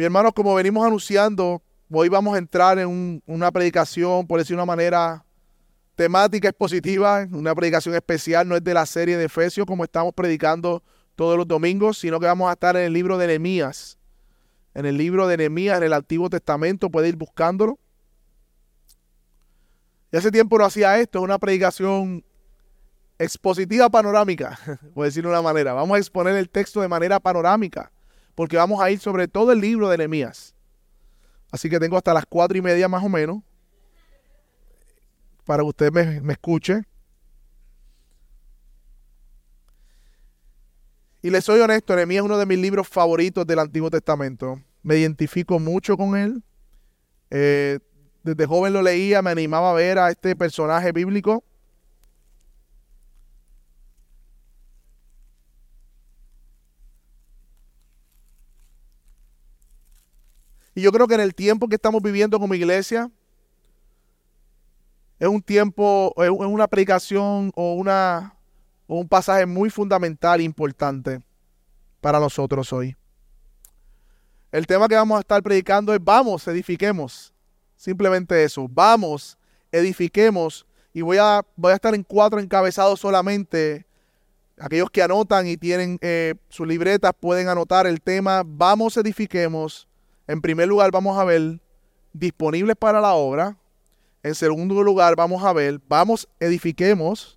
Mi hermano, como venimos anunciando, hoy vamos a entrar en una predicación, por decir una manera, temática expositiva, una predicación especial, no es de la serie de Efesios como estamos predicando todos los domingos, sino que vamos a estar en el libro de Nehemías. En el libro de Nehemías, en el Antiguo Testamento, puede ir buscándolo. Y hace tiempo no hacía esto, es una predicación expositiva panorámica, por decirlo de una manera. Vamos a exponer el texto de manera panorámica, porque vamos a ir sobre todo el libro de Nehemías. Así que tengo hasta las cuatro y media más o menos para que usted me, escuche. Y le soy honesto, Nehemías es uno de mis libros favoritos del Antiguo Testamento. Me identifico mucho con él. Eh, desde joven lo leía, me animaba a ver a este personaje bíblico. Y yo creo que en el tiempo que estamos viviendo como iglesia, es un tiempo, es una predicación o una un pasaje muy fundamental e importante para nosotros hoy. El tema que vamos a estar predicando es vamos, edifiquemos. Simplemente eso, vamos, edifiquemos. Y voy a, voy a estar en cuatro encabezados solamente. Aquellos que anotan y tienen eh, sus libretas pueden anotar el tema vamos, edifiquemos. En primer lugar vamos a ver disponibles para la obra. En segundo lugar vamos a ver vamos, edifiquemos.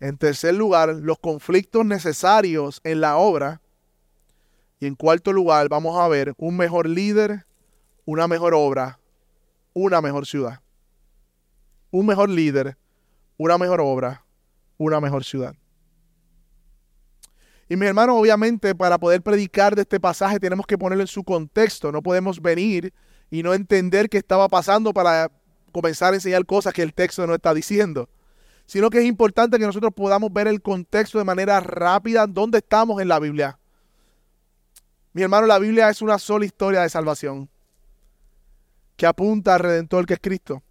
En tercer lugar, los conflictos necesarios en la obra. Y en cuarto lugar, vamos a ver un mejor líder, una mejor obra, una mejor ciudad. Un mejor líder, una mejor obra, una mejor ciudad. Y mi hermano, obviamente, para poder predicar de este pasaje tenemos que ponerlo en su contexto. No podemos venir y no entender qué estaba pasando para comenzar a enseñar cosas que el texto no está diciendo sino que es importante que nosotros podamos ver el contexto de manera rápida, dónde estamos en la Biblia. Mi hermano, la Biblia es una sola historia de salvación que apunta al Redentor que es Cristo.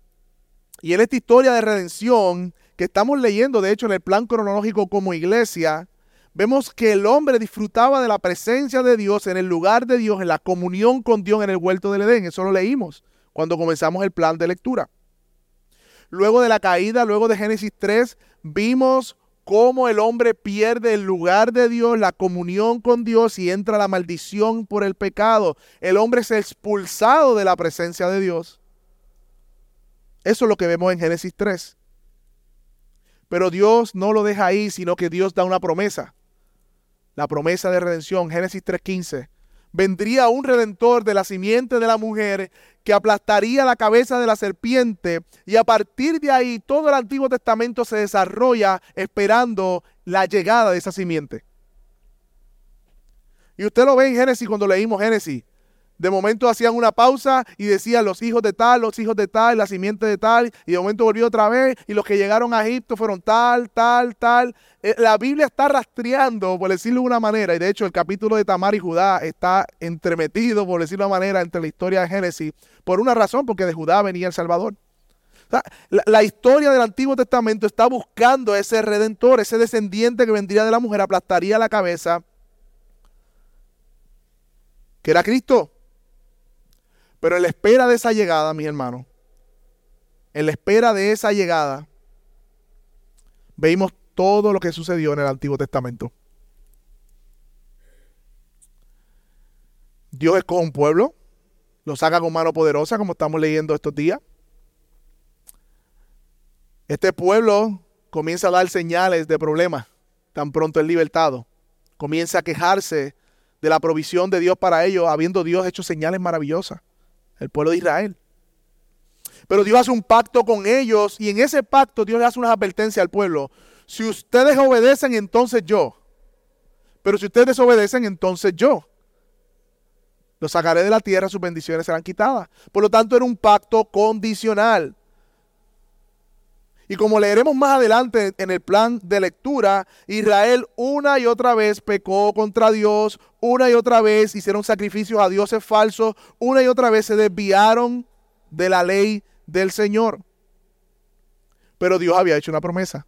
Y en esta historia de redención que estamos leyendo, de hecho, en el plan cronológico como iglesia, vemos que el hombre disfrutaba de la presencia de Dios en el lugar de Dios, en la comunión con Dios en el huerto del Edén. Eso lo leímos cuando comenzamos el plan de lectura. Luego de la caída, luego de Génesis 3, vimos cómo el hombre pierde el lugar de Dios, la comunión con Dios y entra la maldición por el pecado. El hombre es expulsado de la presencia de Dios. Eso es lo que vemos en Génesis 3. Pero Dios no lo deja ahí, sino que Dios da una promesa. La promesa de redención, Génesis 3.15 vendría un redentor de la simiente de la mujer que aplastaría la cabeza de la serpiente y a partir de ahí todo el Antiguo Testamento se desarrolla esperando la llegada de esa simiente. Y usted lo ve en Génesis cuando leímos Génesis. De momento hacían una pausa y decían los hijos de tal, los hijos de tal, la simiente de tal, y de momento volvió otra vez, y los que llegaron a Egipto fueron tal, tal, tal. Eh, la Biblia está rastreando, por decirlo de una manera, y de hecho el capítulo de Tamar y Judá está entremetido, por decirlo de una manera, entre la historia de Génesis, por una razón, porque de Judá venía el Salvador. la, la, historia del Antiguo Testamento está buscando ese redentor, ese descendiente que vendría de la mujer, aplastaría la cabeza, que era Cristo. Pero en la espera de esa llegada, mi hermano, en la espera de esa llegada, veimos todo lo que sucedió en el Antiguo Testamento. Dios escoge un pueblo, lo saca con mano poderosa, como estamos leyendo estos días. Este pueblo comienza a dar señales de problemas tan pronto es libertado. Comienza a quejarse de la provisión de Dios para ellos, habiendo Dios hecho señales maravillosas el pueblo de Israel. Pero Dios hace un pacto con ellos y en ese pacto Dios le hace una advertencia al pueblo. Si ustedes obedecen, entonces yo. Pero si ustedes desobedecen, entonces yo. Los sacaré de la tierra, sus bendiciones serán quitadas. Por lo tanto, era un pacto condicional. Y como leeremos más adelante en el plan de lectura, Israel una y otra vez pecó contra Dios, una y otra vez hicieron sacrificios a dioses falsos, una y otra vez se desviaron de la ley del Señor. Pero Dios había hecho una promesa.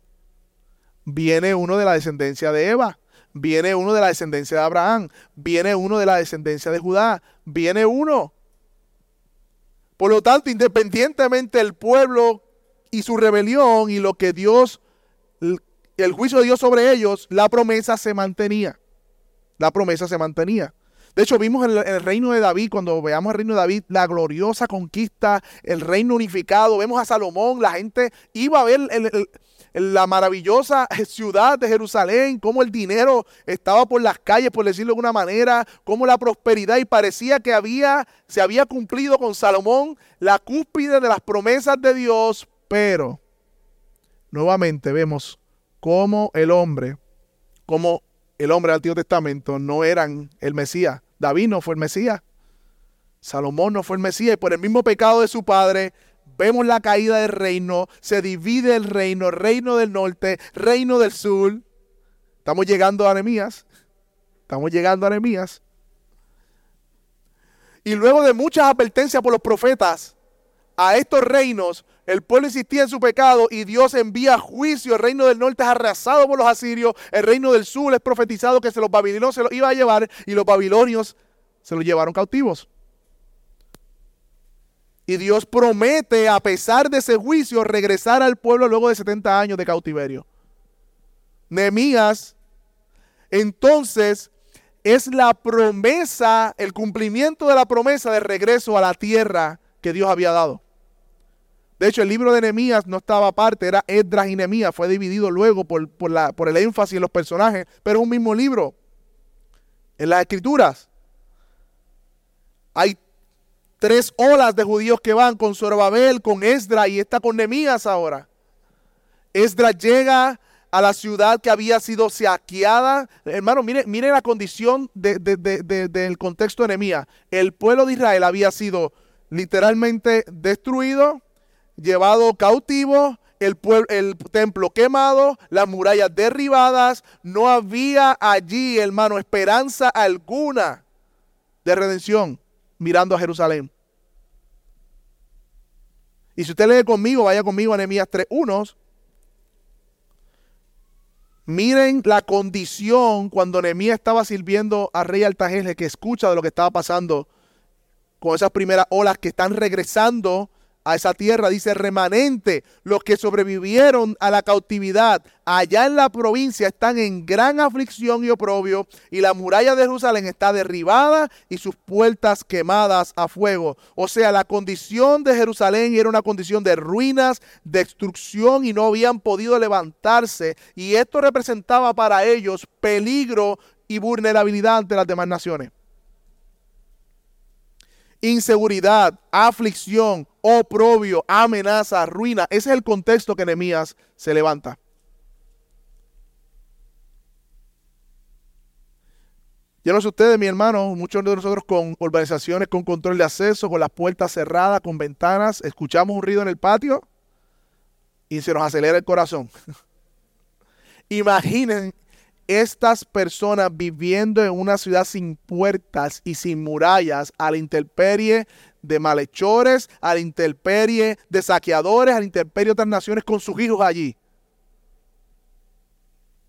Viene uno de la descendencia de Eva, viene uno de la descendencia de Abraham, viene uno de la descendencia de Judá, viene uno. Por lo tanto, independientemente del pueblo y su rebelión y lo que Dios, el juicio de Dios sobre ellos, la promesa se mantenía. La promesa se mantenía. De hecho, vimos en el, reino de David, cuando veamos el reino de David, la gloriosa conquista, el reino unificado. Vemos a Salomón, la gente iba a ver la maravillosa ciudad de Jerusalén, cómo el dinero estaba por las calles, por decirlo de alguna manera, cómo la prosperidad y parecía que había, se había cumplido con Salomón la cúspide de las promesas de Dios, pero nuevamente vemos cómo el hombre, cómo el hombre del Antiguo Testamento no eran el Mesías. David no fue el Mesías. Salomón no fue el Mesías. Y por el mismo pecado de su padre, vemos la caída del reino. Se divide el reino, reino del norte, reino del sur. Estamos llegando a Anemías. Estamos llegando a Anemías. Y luego de muchas advertencias por los profetas a estos reinos, el pueblo insistía en su pecado y Dios envía juicio. El reino del norte es arrasado por los asirios. El reino del sur es profetizado que se los babilonios se los iba a llevar y los babilonios se los llevaron cautivos. Y Dios promete, a pesar de ese juicio, regresar al pueblo luego de 70 años de cautiverio. Nehemías, entonces, es la promesa, el cumplimiento de la promesa de regreso a la tierra que Dios había dado. De hecho, el libro de Nehemías no estaba aparte, era Esdras y Nehemías. Fue dividido luego por, la, por el énfasis en los personajes, pero es un mismo libro. En las escrituras hay tres olas de judíos que van con Zorobabel, con Esdras y está con Nehemías ahora. Esdras llega a la ciudad que había sido saqueada. Hermano, mire, mire la condición del contexto de Nehemías. El pueblo de Israel había sido literalmente destruido llevado cautivo, el, templo quemado, las murallas derribadas, no había allí, hermano, esperanza alguna de redención mirando a Jerusalén. Y si usted lee conmigo, vaya conmigo a Nehemías 3.1. Miren la condición cuando Nehemías estaba sirviendo al rey Altajeje, que escucha de lo que estaba pasando con esas primeras olas que están regresando a esa tierra, dice remanente, los que sobrevivieron a la cautividad allá en la provincia están en gran aflicción y oprobio, y la muralla de Jerusalén está derribada y sus puertas quemadas a fuego. O sea, la condición de Jerusalén era una condición de ruinas, destrucción y no habían podido levantarse, y esto representaba para ellos peligro y vulnerabilidad ante las demás naciones inseguridad, aflicción, oprobio, amenaza, ruina. Ese es el contexto que Nehemías se levanta. Yo no sé ustedes, mi hermano, muchos de nosotros con urbanizaciones con control de acceso, con las puertas cerradas, con ventanas, escuchamos un ruido en el patio y se nos acelera el corazón. Imaginen estas personas viviendo en una ciudad sin puertas y sin murallas, a la intemperie de malhechores, a la intemperie de saqueadores, a la intemperie de otras naciones con sus hijos allí.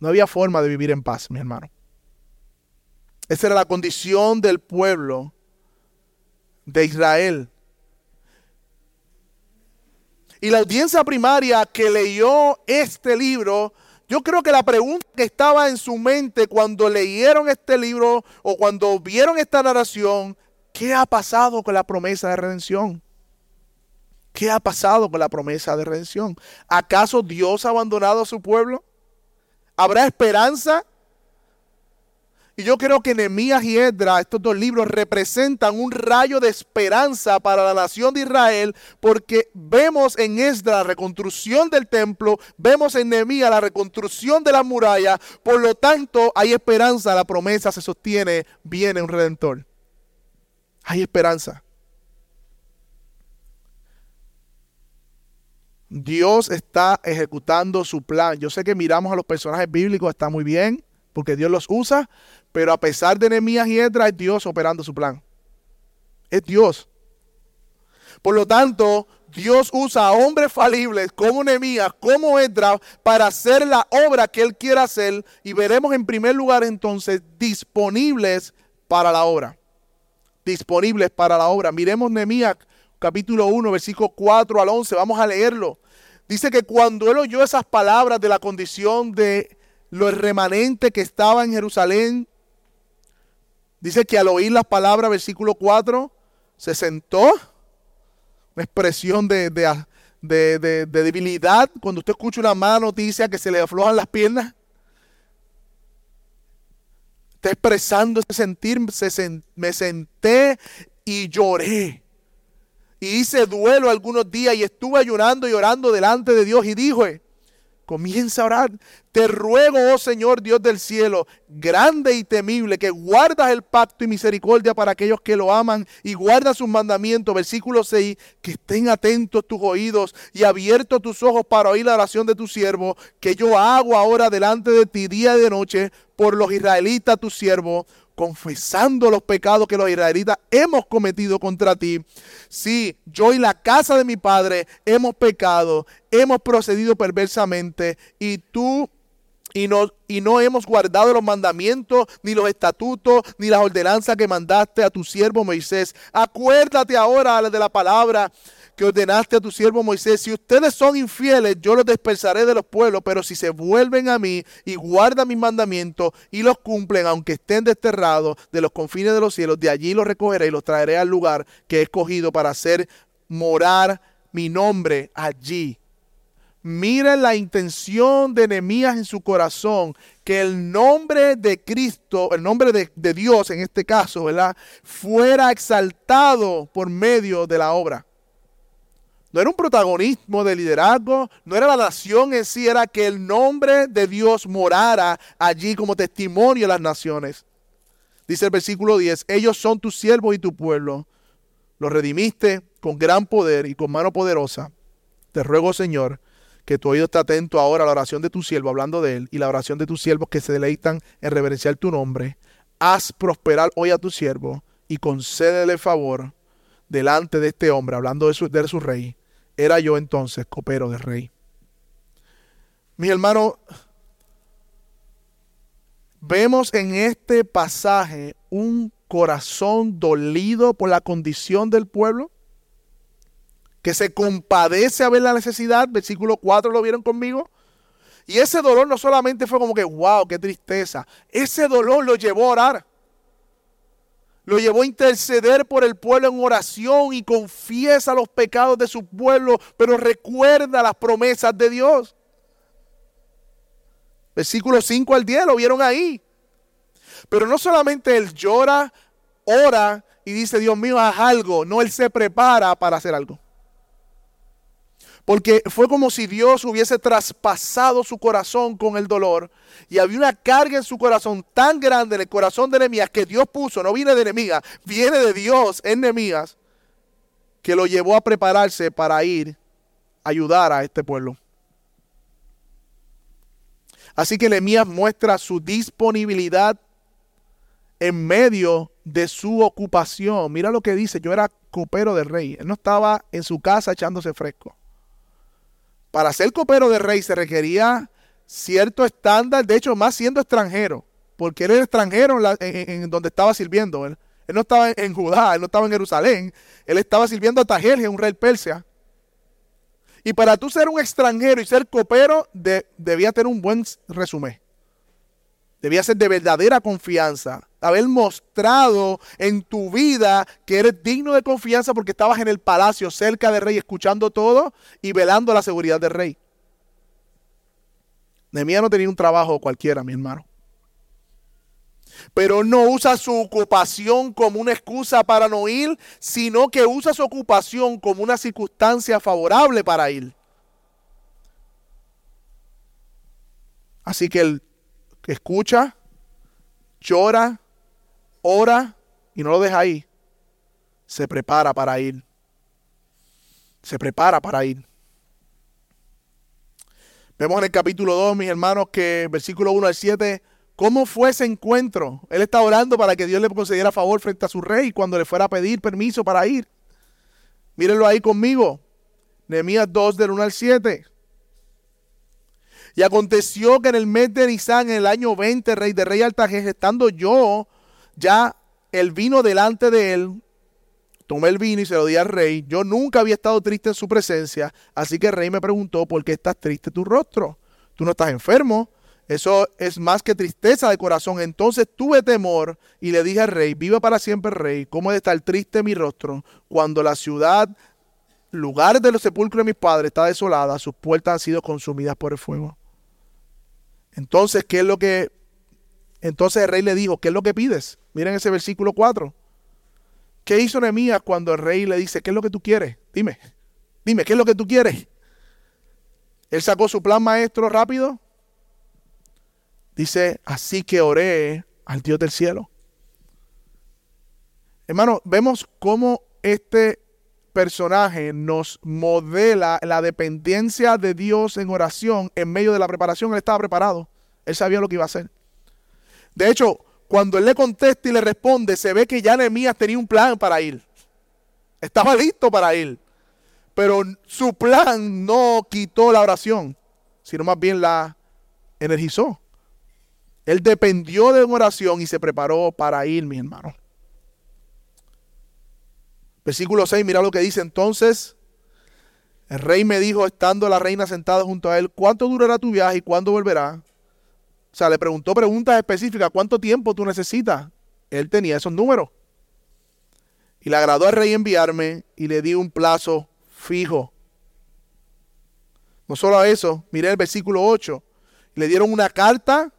No había forma de vivir en paz, mi hermano. Esa era la condición del pueblo de Israel. Y la audiencia primaria que leyó este libro yo creo que la pregunta que estaba en su mente cuando leyeron este libro o cuando vieron esta narración, ¿qué ha pasado con la promesa de redención? ¿Qué ha pasado con la promesa de redención? ¿Acaso Dios ha abandonado a su pueblo? ¿Habrá esperanza? Y yo creo que Nehemías y Edra, estos dos libros, representan un rayo de esperanza para la nación de Israel, porque vemos en Esdra la reconstrucción del templo, vemos en Nehemías la reconstrucción de la muralla, por lo tanto hay esperanza, la promesa se sostiene, viene un redentor. Hay esperanza. Dios está ejecutando su plan. Yo sé que miramos a los personajes bíblicos, está muy bien, porque Dios los usa, pero a pesar de Nehemías y Edra, es Dios operando su plan. Es Dios. Por lo tanto, Dios usa a hombres falibles como Nehemías, como Edra, para hacer la obra que Él quiere hacer. Y veremos en primer lugar entonces disponibles para la obra. Disponibles para la obra. Miremos Nehemías capítulo 1, versículo 4 al 11. Vamos a leerlo. Dice que cuando él oyó esas palabras de la condición de los remanentes que estaba en Jerusalén, dice que al oír las palabras, versículo 4, se sentó una expresión de, de, debilidad. Cuando usted escucha una mala noticia que se le aflojan las piernas, está expresando ese sentir. me senté y lloré. Y hice duelo algunos días y estuve ayunando y orando delante de Dios y dije, Comienza a orar. Te ruego, oh Señor Dios del cielo, grande y temible, que guardas el pacto y misericordia para aquellos que lo aman y guardas sus mandamientos. Versículo 6, que estén atentos tus oídos y abiertos tus ojos para oír la oración de tu siervo, que yo hago ahora delante de ti día y de noche por los israelitas, tu siervo confesando los pecados que los israelitas hemos cometido contra ti. Sí, yo y la casa de mi padre hemos pecado, hemos procedido perversamente y tú y no, y no hemos guardado los mandamientos, ni los estatutos, ni las ordenanzas que mandaste a tu siervo Moisés. Acuérdate ahora de la palabra que ordenaste a tu siervo Moisés, si ustedes son infieles, yo los dispersaré de los pueblos, pero si se vuelven a mí y guardan mis mandamientos y los cumplen, aunque estén desterrados de los confines de los cielos, de allí los recogeré y los traeré al lugar que he escogido para hacer morar mi nombre allí. Miren la intención de Nehemías en su corazón, que el nombre de Cristo, el nombre de, de Dios en este caso, ¿verdad? Fuera exaltado por medio de la obra. No era un protagonismo de liderazgo, no era la nación en sí, era que el nombre de Dios morara allí como testimonio a las naciones. Dice el versículo 10, ellos son tus siervos y tu pueblo. Los redimiste con gran poder y con mano poderosa. Te ruego, Señor, que tu oído esté atento ahora a la oración de tu siervo, hablando de él, y la oración de tus siervos que se deleitan en reverenciar tu nombre. Haz prosperar hoy a tu siervo y concédele favor delante de este hombre, hablando de su, de su rey, era yo entonces copero del rey. Mis hermanos, vemos en este pasaje un corazón dolido por la condición del pueblo, que se compadece a ver la necesidad, versículo 4 lo vieron conmigo, y ese dolor no solamente fue como que, wow, qué tristeza, ese dolor lo llevó a orar. Lo llevó a interceder por el pueblo en oración y confiesa los pecados de su pueblo, pero recuerda las promesas de Dios. Versículo 5 al 10, lo vieron ahí. Pero no solamente él llora, ora y dice, Dios mío, haz algo. No, él se prepara para hacer algo. Porque fue como si Dios hubiese traspasado su corazón con el dolor. Y había una carga en su corazón tan grande en el corazón de Nehemías que Dios puso, no viene de Nehemías, viene de Dios en que lo llevó a prepararse para ir a ayudar a este pueblo. Así que Nehemías muestra su disponibilidad en medio de su ocupación. Mira lo que dice, yo era copero del rey. Él no estaba en su casa echándose fresco. Para ser copero de rey se requería cierto estándar, de hecho, más siendo extranjero, porque él era extranjero en, donde estaba sirviendo. Él, no estaba en, Judá, él no estaba en Jerusalén, él estaba sirviendo a Tajerje, un rey persia. Y para tú ser un extranjero y ser copero, debía tener un buen resumen. Debía ser de verdadera confianza. Haber mostrado en tu vida que eres digno de confianza porque estabas en el palacio cerca del rey escuchando todo y velando la seguridad del rey. Nehemías no tenía un trabajo cualquiera, mi hermano. Pero no usa su ocupación como una excusa para no ir, sino que usa su ocupación como una circunstancia favorable para ir. Así que que escucha, llora, ora y no lo deja ahí, se prepara para ir. Se prepara para ir. Vemos en el capítulo 2, mis hermanos, que versículo 1 al 7, cómo fue ese encuentro. Él está orando para que Dios le concediera favor frente a su rey cuando le fuera a pedir permiso para ir. Mírenlo ahí conmigo. Nehemías 2 del 1 al 7. Y aconteció que en el mes de Nisan, en el año 20, rey de rey Altajes, estando yo, ya el vino delante de él, tomé el vino y se lo di al rey. Yo nunca había estado triste en su presencia, así que el rey me preguntó, ¿por qué estás triste tu rostro? Tú no estás enfermo. Eso es más que tristeza de corazón. Entonces tuve temor y le dije al rey, viva para siempre rey, ¿cómo de estar triste mi rostro cuando la ciudad, lugar de los sepulcros de mis padres, está desolada, sus puertas han sido consumidas por el fuego? Entonces, ¿qué es lo que... Entonces el rey le dijo, ¿qué es lo que pides? Miren ese versículo 4. ¿Qué hizo Nehemías cuando el rey le dice, ¿qué es lo que tú quieres? Dime, dime, ¿qué es lo que tú quieres? Él sacó su plan maestro rápido. Dice, así que oré al Dios del cielo. Hermano, vemos cómo este personaje nos modela la dependencia de Dios en oración en medio de la preparación. Él estaba preparado. Él sabía lo que iba a hacer. De hecho, cuando él le contesta y le responde, se ve que ya Nehemías tenía un plan para ir. Estaba listo para ir. Pero su plan no quitó la oración, sino más bien la energizó. Él dependió de una oración y se preparó para ir, mi hermano. Versículo 6, mira lo que dice entonces. El rey me dijo, estando la reina sentada junto a él, ¿cuánto durará tu viaje y cuándo volverá? O sea, le preguntó preguntas específicas, ¿cuánto tiempo tú necesitas? Él tenía esos números. Y le agradó al rey enviarme y le di un plazo fijo. No solo eso, mire el versículo 8. Le dieron una carta,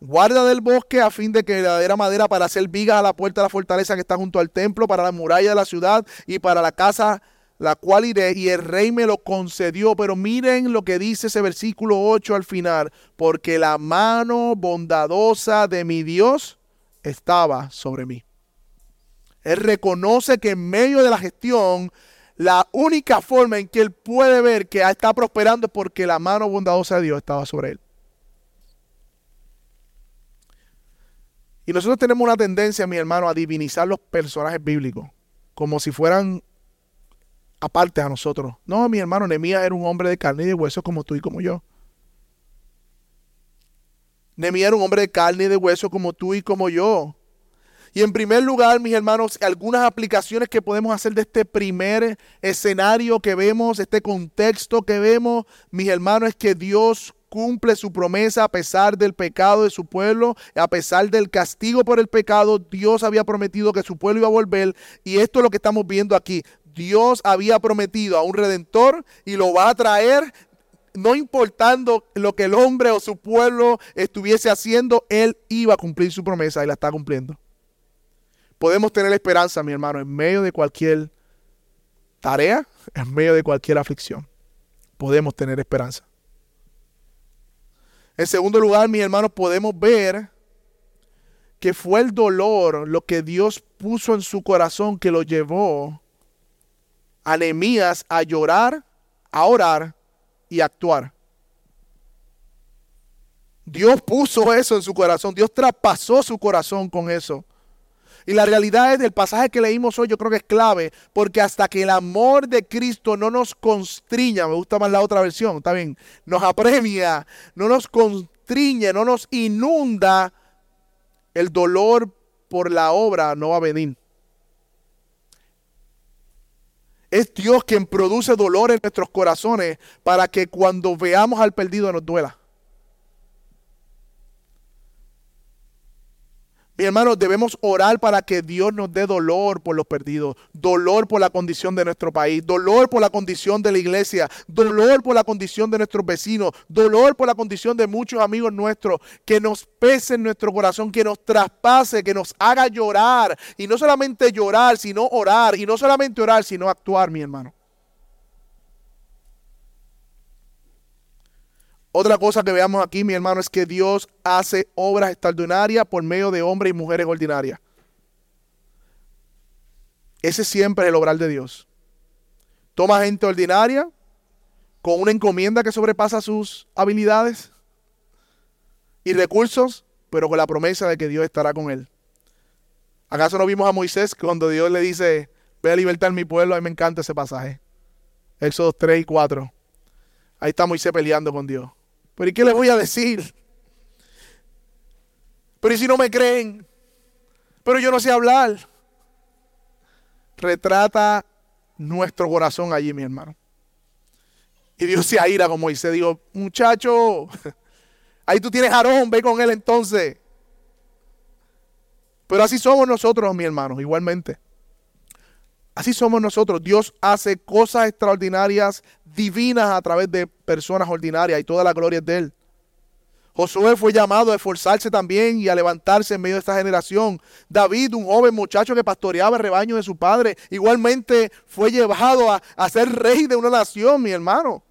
guarda del bosque a fin de que le diera madera para hacer vigas a la puerta de la fortaleza que está junto al templo, para la muralla de la ciudad y para la casa la cual iré, y el rey me lo concedió. Pero miren lo que dice ese versículo 8 al final, porque la mano bondadosa de mi Dios estaba sobre mí. Él reconoce que en medio de la gestión, la única forma en que él puede ver que está prosperando es porque la mano bondadosa de Dios estaba sobre él. Y nosotros tenemos una tendencia, mi hermano, a divinizar los personajes bíblicos, como si fueran aparte a nosotros. No, mi hermano Nemías era un hombre de carne y de hueso como tú y como yo. Nemías era un hombre de carne y de hueso como tú y como yo. Y en primer lugar, mis hermanos, algunas aplicaciones que podemos hacer de este primer escenario que vemos, este contexto que vemos, mis hermanos, es que Dios cumple su promesa a pesar del pecado de su pueblo, a pesar del castigo por el pecado, Dios había prometido que su pueblo iba a volver y esto es lo que estamos viendo aquí. Dios había prometido a un redentor y lo va a traer no importando lo que el hombre o su pueblo estuviese haciendo, él iba a cumplir su promesa y la está cumpliendo. Podemos tener esperanza, mi hermano, en medio de cualquier tarea, en medio de cualquier aflicción. Podemos tener esperanza. En segundo lugar, mi hermano, podemos ver que fue el dolor lo que Dios puso en su corazón que lo llevó a a llorar, a orar y a actuar. Dios puso eso en su corazón, Dios traspasó su corazón con eso. Y la realidad es del pasaje que leímos hoy, yo creo que es clave, porque hasta que el amor de Cristo no nos constriña, me gusta más la otra versión, está bien, nos apremia, no nos constriñe, no nos inunda, el dolor por la obra no va a venir. Es Dios quien produce dolor en nuestros corazones para que cuando veamos al perdido nos duela. Mi hermano, debemos orar para que Dios nos dé dolor por los perdidos, dolor por la condición de nuestro país, dolor por la condición de la iglesia, dolor por la condición de nuestros vecinos, dolor por la condición de muchos amigos nuestros, que nos pese en nuestro corazón, que nos traspase, que nos haga llorar. Y no solamente llorar, sino orar. Y no solamente orar, sino actuar, mi hermano. Otra cosa que veamos aquí, mi hermano, es que Dios hace obras extraordinarias por medio de hombres y mujeres ordinarias. Ese siempre es el obrar de Dios. Toma gente ordinaria con una encomienda que sobrepasa sus habilidades y recursos, pero con la promesa de que Dios estará con él. ¿Acaso no vimos a Moisés cuando Dios le dice, ve a libertar mi pueblo? A mí me encanta ese pasaje. Éxodo 3 y 4. Ahí está Moisés peleando con Dios. Pero ¿y qué les voy a decir? Pero ¿y si no me creen? Pero yo no sé hablar. Retrata nuestro corazón allí, mi hermano. Y Dios se aira con Moisés. Digo, muchacho, ahí tú tienes a Aarón, ve con él entonces. Pero así somos nosotros, mi hermano, igualmente. Así somos nosotros. Dios hace cosas extraordinarias, divinas a través de personas ordinarias y toda la gloria es de Él. Josué fue llamado a esforzarse también y a levantarse en medio de esta generación. David, un joven muchacho que pastoreaba el rebaño de su padre, igualmente fue llevado a, a ser rey de una nación, mi hermano.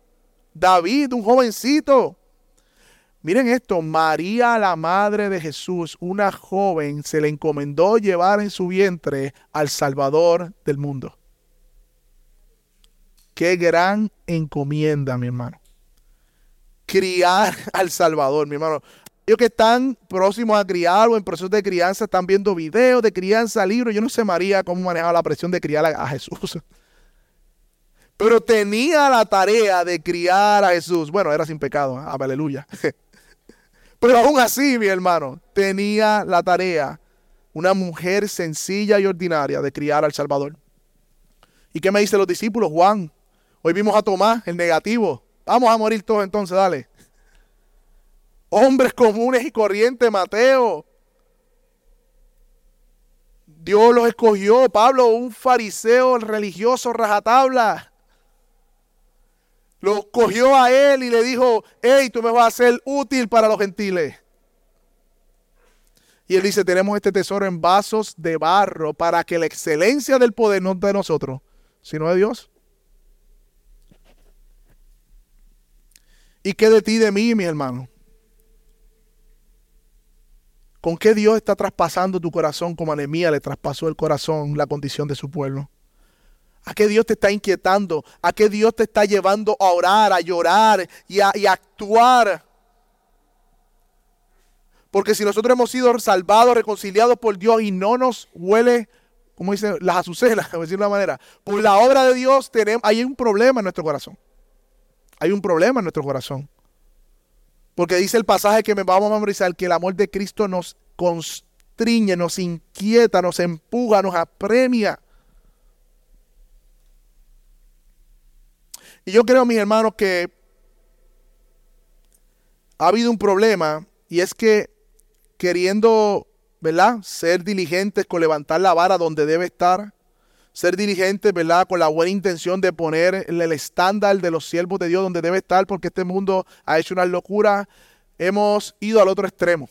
David, un jovencito. Miren esto, María, la madre de Jesús, una joven, se le encomendó llevar en su vientre al Salvador del mundo. Qué gran encomienda, mi hermano. Criar al Salvador, mi hermano. Ellos que están próximos a criar o en proceso de crianza están viendo videos de crianza, libros. Yo no sé, María, cómo manejaba la presión de criar a, Jesús. Pero tenía la tarea de criar a Jesús. Bueno, era sin pecado, ¿eh? aleluya. Pero aún así, mi hermano, tenía la tarea, una mujer sencilla y ordinaria, de criar al Salvador. ¿Y qué me dicen los discípulos? Juan, hoy vimos a Tomás, el negativo. Vamos a morir todos entonces, dale. Hombres comunes y corrientes, Mateo. Dios los escogió, Pablo, un fariseo religioso rajatabla lo cogió a él y le dijo, hey, tú me vas a ser útil para los gentiles. Y él dice, tenemos este tesoro en vasos de barro para que la excelencia del poder no de nosotros, sino de Dios. ¿Y qué de ti de mí, mi hermano? ¿Con qué Dios está traspasando tu corazón como anemía le traspasó el corazón la condición de su pueblo? ¿A qué Dios te está inquietando? ¿A qué Dios te está llevando a orar, a llorar y a, actuar? Porque si nosotros hemos sido salvados, reconciliados por Dios y no nos huele, como dice, las azucenas, por decirlo de una manera, por la obra de Dios tenemos, hay un problema en nuestro corazón. Hay un problema en nuestro corazón. Porque dice el pasaje que me vamos a memorizar que el amor de Cristo nos constriñe, nos inquieta, nos empuja, nos apremia. Y yo creo, mis hermanos, que ha habido un problema y es que queriendo, ¿verdad? Ser diligentes con levantar la vara donde debe estar, ser diligentes, ¿verdad? Con la buena intención de poner el estándar de los siervos de Dios donde debe estar, porque este mundo ha hecho una locura. Hemos ido al otro extremo.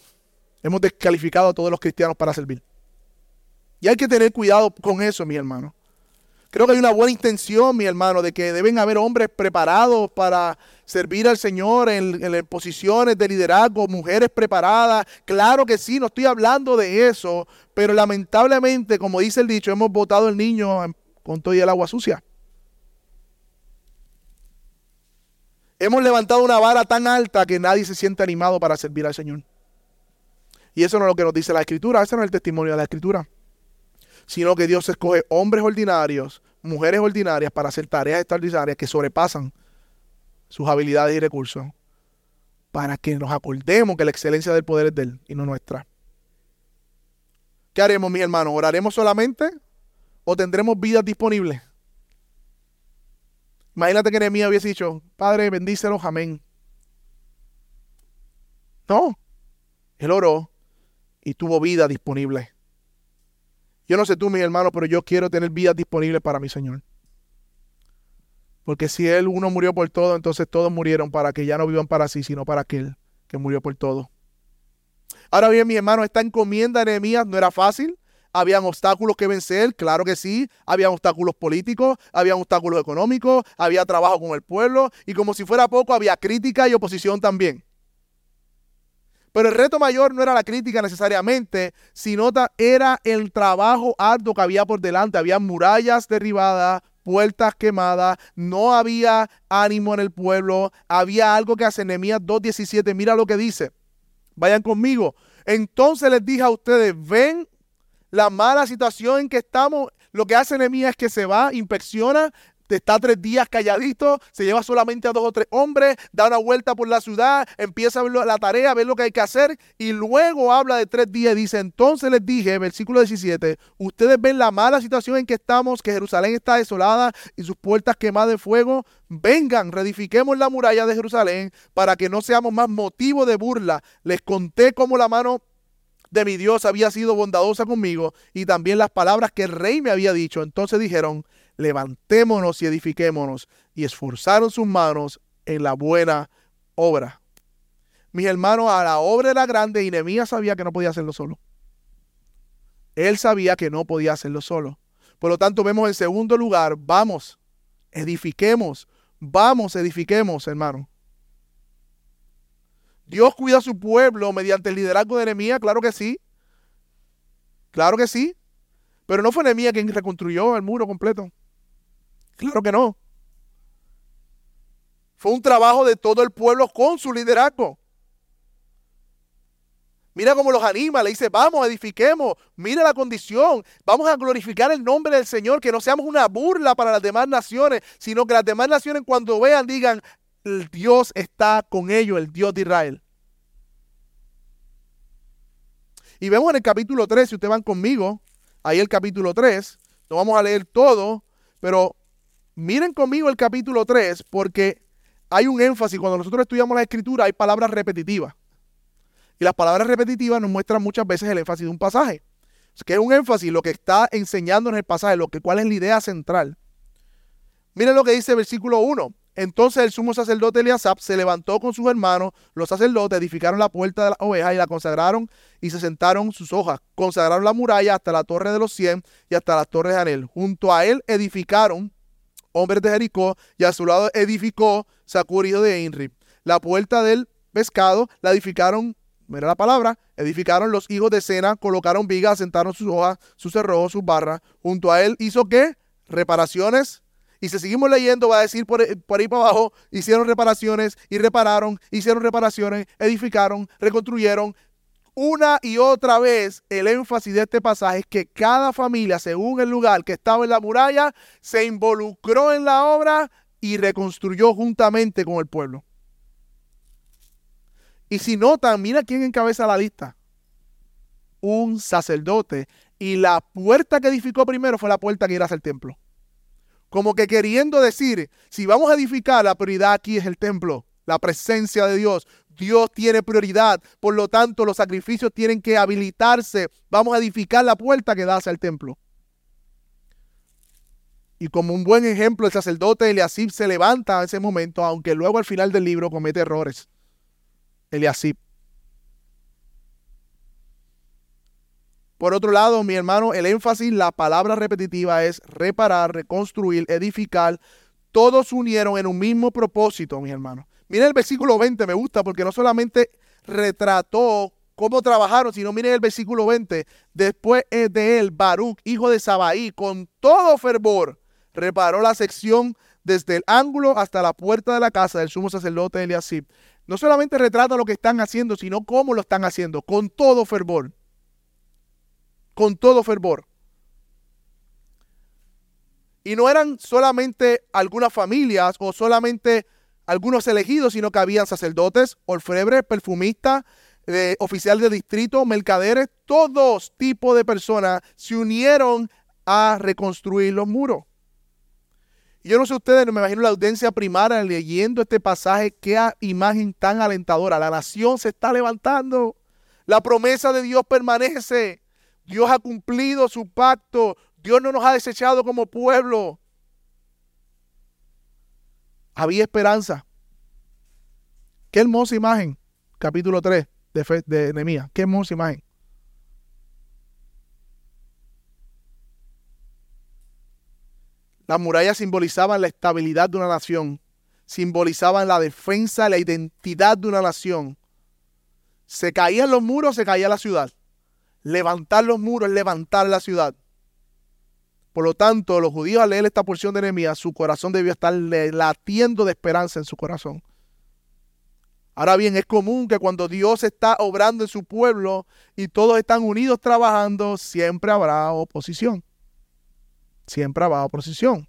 Hemos descalificado a todos los cristianos para servir. Y hay que tener cuidado con eso, mis hermanos. Creo que hay una buena intención, mi hermano, de que deben haber hombres preparados para servir al Señor en, posiciones de liderazgo, mujeres preparadas. Claro que sí, no estoy hablando de eso, pero lamentablemente, como dice el dicho, hemos botado el niño con todo y el agua sucia. Hemos levantado una vara tan alta que nadie se siente animado para servir al Señor. Y eso no es lo que nos dice la Escritura, ese no es el testimonio de la Escritura sino que Dios escoge hombres ordinarios, mujeres ordinarias para hacer tareas extraordinarias que sobrepasan sus habilidades y recursos, para que nos acordemos que la excelencia del poder es de Él y no nuestra. ¿Qué haremos, mis hermanos? ¿Oraremos solamente o tendremos vidas disponibles? Imagínate que Nehemías hubiese dicho, Padre, bendícelos, amén. No, él oró y tuvo vida disponible. Yo no sé tú, mi hermano, pero yo quiero tener vidas disponibles para mi Señor. Porque si Él uno murió por todo, entonces todos murieron para que ya no vivan para sí, sino para aquel que murió por todo. Ahora bien, mi hermano, esta encomienda de Nehemías no era fácil. Habían obstáculos que vencer, claro que sí. Habían obstáculos políticos, había obstáculos económicos, había trabajo con el pueblo y como si fuera poco, había crítica y oposición también. Pero el reto mayor no era la crítica necesariamente, sino era el trabajo arduo que había por delante. Había murallas derribadas, puertas quemadas, no había ánimo en el pueblo, había algo que hace Nehemías 2.17. Mira lo que dice. Vayan conmigo. Entonces les dije a ustedes, ven la mala situación en que estamos. Lo que hace Nehemías es que se va, inspecciona, está tres días calladito, se lleva solamente a dos o tres hombres, da una vuelta por la ciudad, empieza a ver la tarea, a ver lo que hay que hacer y luego habla de tres días dice, entonces les dije, versículo 17, ustedes ven la mala situación en que estamos, que Jerusalén está desolada y sus puertas quemadas de fuego, vengan, reedifiquemos la muralla de Jerusalén para que no seamos más motivo de burla. Les conté cómo la mano de mi Dios había sido bondadosa conmigo y también las palabras que el rey me había dicho. Entonces dijeron, levantémonos y edifiquémonos y esforzaron sus manos en la buena obra. Mis hermanos, a la obra era grande y Nehemías sabía que no podía hacerlo solo. Él sabía que no podía hacerlo solo. Por lo tanto, vemos en segundo lugar, vamos, edifiquemos, vamos, edifiquemos, hermano. Dios cuida a su pueblo mediante el liderazgo de Nehemías, claro que sí. Claro que sí. Pero no fue Nehemías quien reconstruyó el muro completo. Claro que no. Fue un trabajo de todo el pueblo con su liderazgo. Mira cómo los anima, le dice, vamos, edifiquemos, mira la condición, vamos a glorificar el nombre del Señor, que no seamos una burla para las demás naciones, sino que las demás naciones cuando vean digan, el Dios está con ellos, el Dios de Israel. Y vemos en el capítulo 3, si ustedes van conmigo, ahí el capítulo 3, no vamos a leer todo, pero miren conmigo el capítulo 3 porque hay un énfasis, cuando nosotros estudiamos la escritura hay palabras repetitivas. Y las palabras repetitivas nos muestran muchas veces el énfasis de un pasaje. que es un énfasis, lo que está enseñando en el pasaje, lo que, cuál es la idea central. Miren lo que dice el versículo 1. Entonces el sumo sacerdote Eliasab se levantó con sus hermanos, los sacerdotes edificaron la puerta de la oveja y la consagraron y se sentaron sus hojas. Consagraron la muralla hasta la torre de los cien y hasta las torres de Anel. Junto a él edificaron hombres de Jericó y a su lado edificó Sacur, hijo de Inri. La puerta del pescado la edificaron, mira la palabra, edificaron los hijos de Sena, colocaron vigas, sentaron sus hojas, sus cerrojos, sus barras. Junto a él hizo qué? Reparaciones y si seguimos leyendo, va a decir por, por, ahí para abajo, hicieron reparaciones y repararon, hicieron reparaciones, edificaron, reconstruyeron. Una y otra vez el énfasis de este pasaje es que cada familia, según el lugar que estaba en la muralla, se involucró en la obra y reconstruyó juntamente con el pueblo. Y si notan, mira quién encabeza la lista. Un sacerdote. Y la puerta que edificó primero fue la puerta que iba hacia el templo. Como que queriendo decir, si vamos a edificar, la prioridad aquí es el templo, la presencia de Dios. Dios tiene prioridad, por lo tanto los sacrificios tienen que habilitarse. Vamos a edificar la puerta que da hacia el templo. Y como un buen ejemplo, el sacerdote Eliasib se levanta en ese momento, aunque luego al final del libro comete errores. Eliasib. Por otro lado, mi hermano, el énfasis, la palabra repetitiva es reparar, reconstruir, edificar. Todos unieron en un mismo propósito, mi hermano. Miren el versículo 20, me gusta porque no solamente retrató cómo trabajaron, sino miren el versículo 20. Después de él, Baruch, hijo de Sabaí, con todo fervor, reparó la sección desde el ángulo hasta la puerta de la casa del sumo sacerdote Eliasib. No solamente retrata lo que están haciendo, sino cómo lo están haciendo, con todo fervor con todo fervor. Y no eran solamente algunas familias o solamente algunos elegidos, sino que habían sacerdotes, orfebres, perfumistas, eh, oficiales de distrito, mercaderes, todos tipos de personas se unieron a reconstruir los muros. Yo no sé ustedes, me imagino la audiencia primaria leyendo este pasaje, qué imagen tan alentadora. La nación se está levantando, la promesa de Dios permanece. Dios ha cumplido su pacto. Dios no nos ha desechado como pueblo. Había esperanza. Qué hermosa imagen. Capítulo 3 de, de Nehemías. Qué hermosa imagen. Las murallas simbolizaban la estabilidad de una nación, simbolizaban la defensa, la identidad de una nación. Se caían los muros, se caía la ciudad. Levantar los muros levantar la ciudad. Por lo tanto, los judíos al leer esta porción de Nehemías, su corazón debió estar latiendo de esperanza en su corazón. Ahora bien, es común que cuando Dios está obrando en su pueblo y todos están unidos trabajando, siempre habrá oposición. Siempre habrá oposición.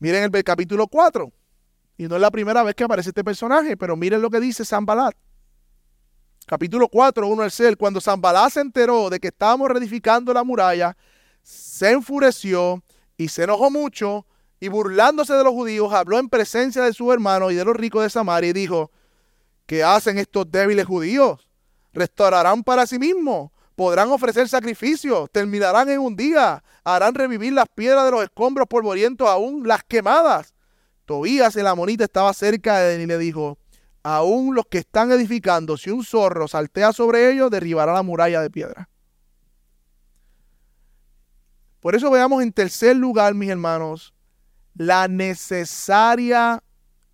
Miren el capítulo 4. Y no es la primera vez que aparece este personaje, pero miren lo que dice Zambalat. Capítulo 4, 1 al 6. Cuando Zambalat se enteró de que estábamos reedificando la muralla, se enfureció y se enojó mucho y burlándose de los judíos, habló en presencia de sus hermanos y de los ricos de Samaria y dijo, ¿qué hacen estos débiles judíos? ¿Restaurarán para sí mismos? ¿Podrán ofrecer sacrificios? ¿Terminarán en un día? ¿Harán revivir las piedras de los escombros polvorientos aún las quemadas? Tobías el amonita estaba cerca de él y le dijo, aún los que están edificando, si un zorro saltea sobre ellos, derribará la muralla de piedra. Por eso veamos en tercer lugar, mis hermanos, la necesaria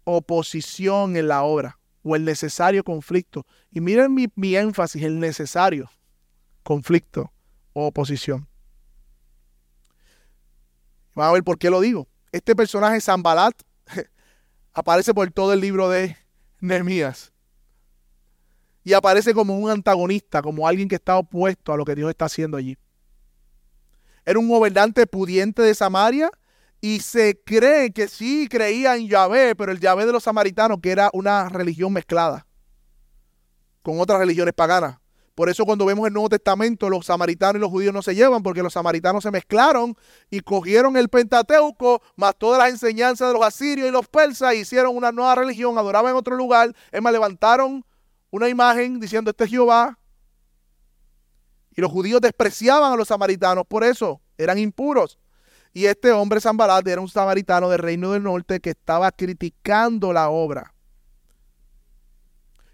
oposición en la obra o el necesario conflicto. Y miren mi, énfasis, el necesario conflicto o oposición. Vamos a ver por qué lo digo. Este personaje, Zambalat, aparece por todo el libro de Nehemías. Y aparece como un antagonista, como alguien que está opuesto a lo que Dios está haciendo allí. Era un gobernante pudiente de Samaria y se cree que sí creía en Yahvé, pero el Yahvé de los samaritanos, que era una religión mezclada con otras religiones paganas. Por eso cuando vemos el Nuevo Testamento, los samaritanos y los judíos no se llevan, porque los samaritanos se mezclaron y cogieron el Pentateuco, más todas las enseñanzas de los asirios y los persas, e hicieron una nueva religión, adoraban en otro lugar, es más, levantaron una imagen diciendo, este es Jehová. Y los judíos despreciaban a los samaritanos por eso, eran impuros. Y este hombre Zambalat era un samaritano del Reino del Norte que estaba criticando la obra.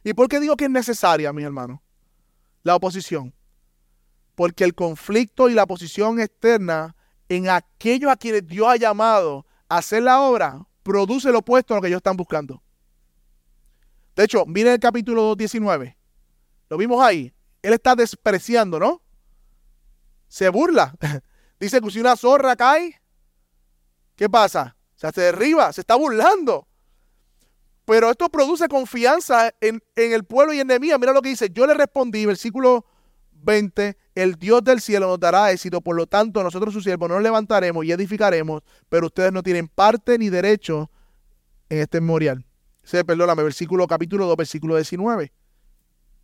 ¿Y por qué digo que es necesaria, mi hermano? La oposición. Porque el conflicto y la oposición externa en aquellos a quienes Dios ha llamado a hacer la obra produce lo opuesto a lo que ellos están buscando. De hecho, miren el capítulo 19. Lo vimos ahí. Él está despreciando, ¿no? Se burla. Dice que si una zorra cae, ¿qué pasa? O sea, se derriba, se está burlando. Pero esto produce confianza en, el pueblo y en Nehemías. Mira lo que dice. Yo le respondí, versículo 20, el Dios del cielo nos dará éxito, por lo tanto nosotros sus siervos nos levantaremos y edificaremos, pero ustedes no tienen parte ni derecho en este memorial. Se perdóname, versículo capítulo 2, versículo 19.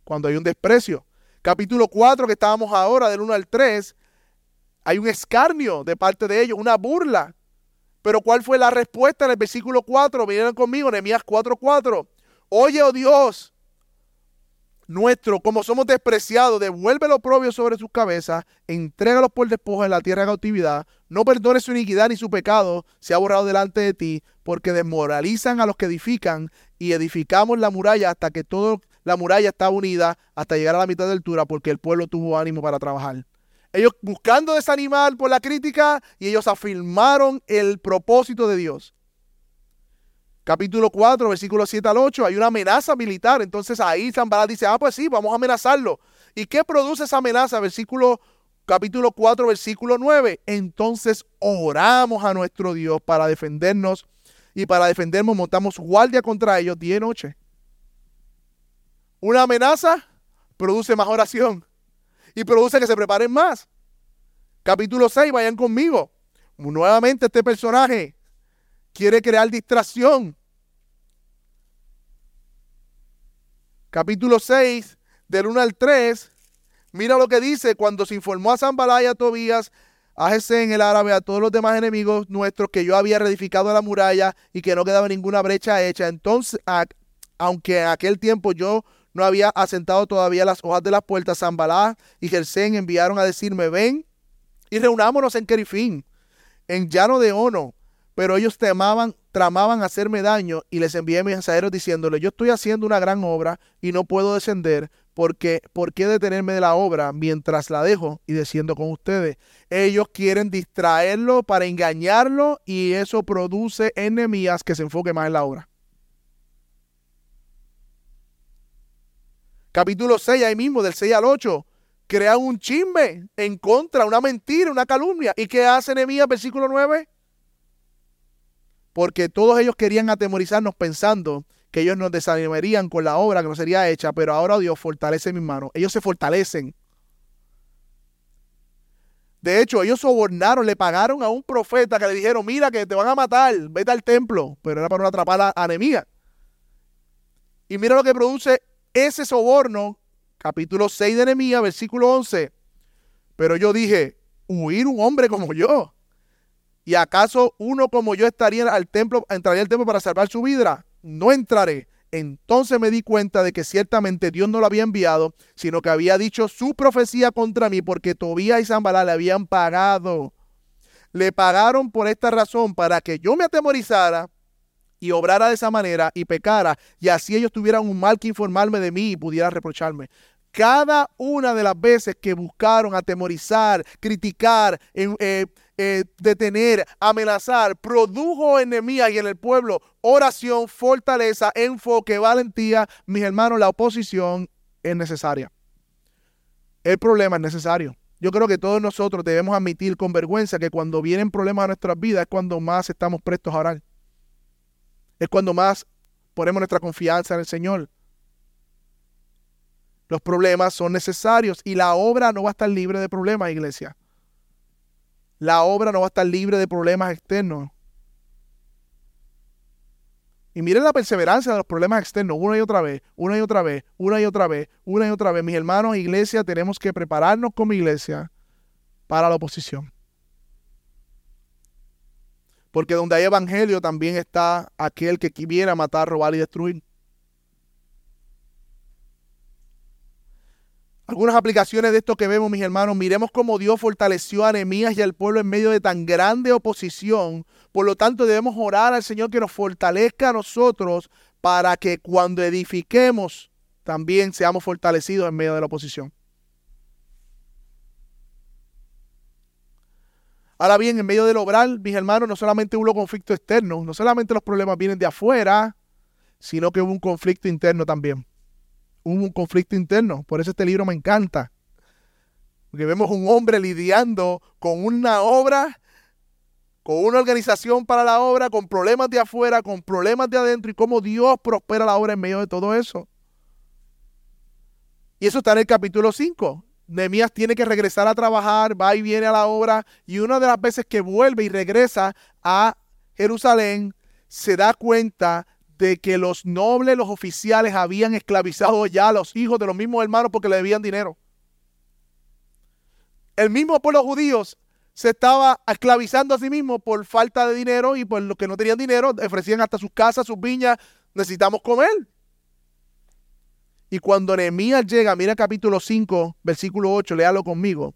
Cuando hay un desprecio. Capítulo 4, que estábamos ahora, del 1 al 3, hay un escarnio de parte de ellos, una burla. Pero ¿cuál fue la respuesta en el versículo 4? Vinieron conmigo, Nehemías 4:4. Oye, oh Dios, nuestro, como somos despreciados, devuelve lo propio sobre sus cabezas, entrégalos por despojo en la tierra de cautividad, no perdones su iniquidad ni su pecado, se ha borrado delante de ti, porque desmoralizan a los que edifican y edificamos la muralla hasta que toda la muralla está unida, hasta llegar a la mitad de altura, porque el pueblo tuvo ánimo para trabajar. Ellos buscando desanimar por la crítica y ellos afirmaron el propósito de Dios. Capítulo 4, versículo 7 al 8, hay una amenaza militar. Entonces ahí Zambalat dice, ah, pues sí, vamos a amenazarlo. ¿Y qué produce esa amenaza? Versículo, capítulo 4, versículo 9. Entonces oramos a nuestro Dios para defendernos y para defendernos montamos guardia contra ellos día y noche. Una amenaza produce más oración y produce que se preparen más. Capítulo 6, vayan conmigo. Nuevamente este personaje quiere crear distracción. Capítulo 6, del 1 al 3. Mira lo que dice cuando se informó a Zambalá a Tobías, a en el árabe, a todos los demás enemigos nuestros que yo había reedificado la muralla y que no quedaba ninguna brecha hecha. Entonces, aunque en aquel tiempo yo no había asentado todavía las hojas de las puertas, Zambalá y Gersén enviaron a decirme, ven y reunámonos en Kerifín, en llano de Ono. Pero ellos temaban, tramaban hacerme daño y les envié mensajeros diciéndole, yo estoy haciendo una gran obra y no puedo descender porque ¿por qué detenerme de la obra mientras la dejo y desciendo con ustedes? Ellos quieren distraerlo para engañarlo y eso produce enemías que se enfoque más en la obra. Capítulo 6, ahí mismo, del 6 al 8. Crean un chisme en contra, una mentira, una calumnia. ¿Y qué hace Nehemías, versículo 9? Porque todos ellos querían atemorizarnos pensando que ellos nos desanimarían con la obra que no sería hecha, pero ahora Dios fortalece mis manos. Ellos se fortalecen. De hecho, ellos sobornaron, le pagaron a un profeta que le dijeron, mira que te van a matar, vete al templo, pero era para no atrapar a, a Y mira lo que produce ese soborno, capítulo 6 de Nehemías, versículo 11. Pero yo dije, huir un hombre como yo. ¿Y acaso uno como yo estaría al templo, entraría al templo para salvar su vida? No entraré. Entonces me di cuenta de que ciertamente Dios no lo había enviado, sino que había dicho su profecía contra mí, porque Tobías y Zambalá le habían pagado. Le pagaron por esta razón, para que yo me atemorizara y obrara de esa manera y pecara, y así ellos tuvieran un mal que informarme de mí y pudiera reprocharme. Cada una de las veces que buscaron atemorizar, criticar, eh, eh, detener, amenazar, produjo enemías y en el pueblo oración, fortaleza, enfoque, valentía. Mis hermanos, la oposición es necesaria. El problema es necesario. Yo creo que todos nosotros debemos admitir con vergüenza que cuando vienen problemas a nuestras vidas es cuando más estamos prestos a orar. Es cuando más ponemos nuestra confianza en el Señor. Los problemas son necesarios y la obra no va a estar libre de problemas, iglesia. La obra no va a estar libre de problemas externos. Y miren la perseverancia de los problemas externos, una y otra vez, una y otra vez, una y otra vez, una y otra vez. Mis hermanos, iglesia, tenemos que prepararnos como iglesia para la oposición. Porque donde hay evangelio también está aquel que viene a matar, robar y destruir. Algunas aplicaciones de esto que vemos, mis hermanos, miremos cómo Dios fortaleció a Nehemías y al pueblo en medio de tan grande oposición. Por lo tanto, debemos orar al Señor que nos fortalezca a nosotros para que cuando edifiquemos también seamos fortalecidos en medio de la oposición. Ahora bien, en medio del obrar, mis hermanos, no solamente hubo conflicto externo, no solamente los problemas vienen de afuera, sino que hubo un conflicto interno también hubo un conflicto interno. Por eso este libro me encanta. Porque vemos un hombre lidiando con una obra, con una organización para la obra, con problemas de afuera, con problemas de adentro y cómo Dios prospera la obra en medio de todo eso. Y eso está en el capítulo 5. Nehemías tiene que regresar a trabajar, va y viene a la obra y una de las veces que vuelve y regresa a Jerusalén, se da cuenta de que los nobles, los oficiales habían esclavizado ya a los hijos de los mismos hermanos porque le debían dinero. El mismo pueblo judío se estaba esclavizando a sí mismo por falta de dinero y por los que no tenían dinero ofrecían hasta sus casas, sus viñas, necesitamos comer. Y cuando Nehemías llega, mira capítulo 5, versículo 8, léalo conmigo.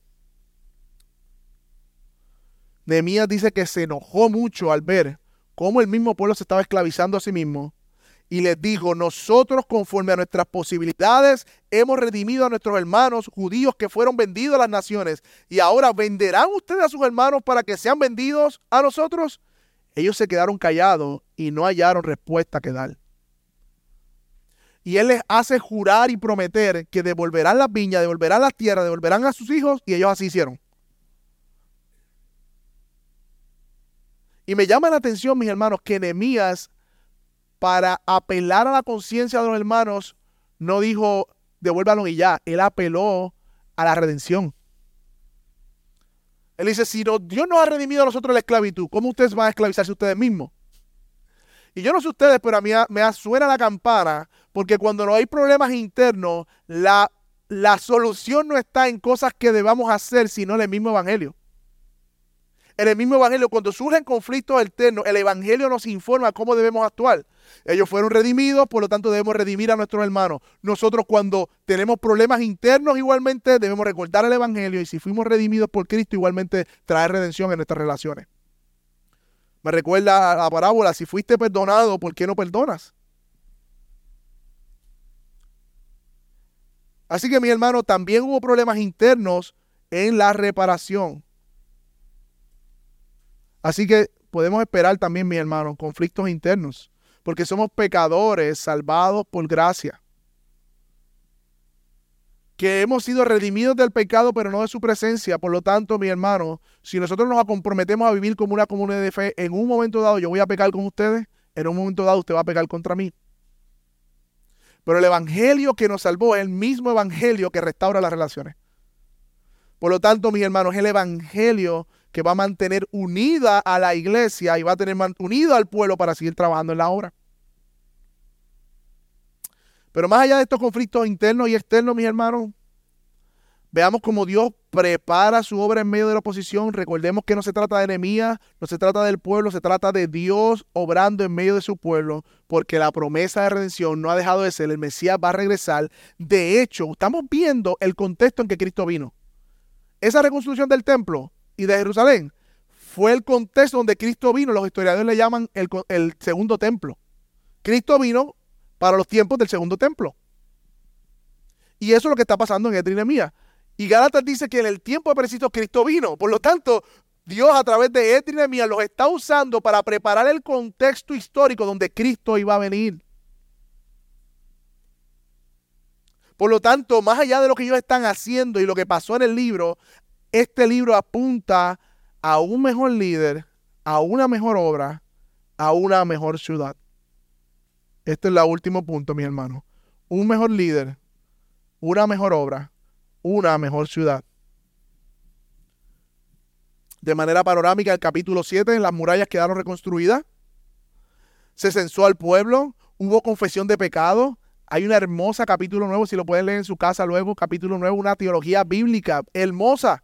Nehemías dice que se enojó mucho al ver cómo el mismo pueblo se estaba esclavizando a sí mismo. Y les dijo, nosotros conforme a nuestras posibilidades hemos redimido a nuestros hermanos judíos que fueron vendidos a las naciones. Y ahora venderán ustedes a sus hermanos para que sean vendidos a nosotros. Ellos se quedaron callados y no hallaron respuesta que dar. Y él les hace jurar y prometer que devolverán las viñas, devolverán las tierras, devolverán a sus hijos y ellos así hicieron. Y me llama la atención, mis hermanos, que Nehemías, para apelar a la conciencia de los hermanos, no dijo devuélvanlo y ya. Él apeló a la redención. Él dice, si Dios nos ha redimido a nosotros la esclavitud, ¿cómo ustedes van a esclavizarse ustedes mismos? Y yo no sé ustedes, pero a mí me suena la campana, porque cuando no hay problemas internos, la, la solución no está en cosas que debamos hacer, sino en el mismo evangelio. En el mismo Evangelio, cuando surgen conflictos externos, el Evangelio nos informa cómo debemos actuar. Ellos fueron redimidos, por lo tanto debemos redimir a nuestros hermanos. Nosotros cuando tenemos problemas internos igualmente debemos recordar el Evangelio y si fuimos redimidos por Cristo igualmente traer redención en nuestras relaciones. Me recuerda la parábola, si fuiste perdonado, ¿por qué no perdonas? Así que mi hermano, también hubo problemas internos en la reparación. Así que podemos esperar también, mi hermano, conflictos internos, porque somos pecadores salvados por gracia. Que hemos sido redimidos del pecado, pero no de su presencia. Por lo tanto, mi hermano, si nosotros nos comprometemos a vivir como una comunidad de fe, en un momento dado yo voy a pecar con ustedes, en un momento dado usted va a pecar contra mí. Pero el evangelio que nos salvó es el mismo evangelio que restaura las relaciones. Por lo tanto, mis hermanos, el Evangelio que va a mantener unida a la iglesia y va a tener unido al pueblo para seguir trabajando en la obra. Pero más allá de estos conflictos internos y externos, mis hermanos, veamos cómo Dios prepara su obra en medio de la oposición. Recordemos que no se trata de enemías, no se trata del pueblo, se trata de Dios obrando en medio de su pueblo, porque la promesa de redención no ha dejado de ser, el Mesías va a regresar. De hecho, estamos viendo el contexto en que Cristo vino. Esa reconstrucción del templo y de Jerusalén fue el contexto donde Cristo vino, los historiadores le llaman el, el segundo templo. Cristo vino para los tiempos del segundo templo. Y eso es lo que está pasando en Edri. Y Gálatas dice que en el tiempo preciso Cristo vino. Por lo tanto, Dios a través de Edri Mía los está usando para preparar el contexto histórico donde Cristo iba a venir. Por lo tanto, más allá de lo que ellos están haciendo y lo que pasó en el libro, este libro apunta a un mejor líder, a una mejor obra, a una mejor ciudad. Este es el último punto, mi hermano. Un mejor líder, una mejor obra, una mejor ciudad. De manera panorámica, el capítulo 7, las murallas quedaron reconstruidas. Se censó al pueblo, hubo confesión de pecado. Hay una hermosa capítulo nuevo, si lo pueden leer en su casa luego, capítulo nuevo, una teología bíblica hermosa.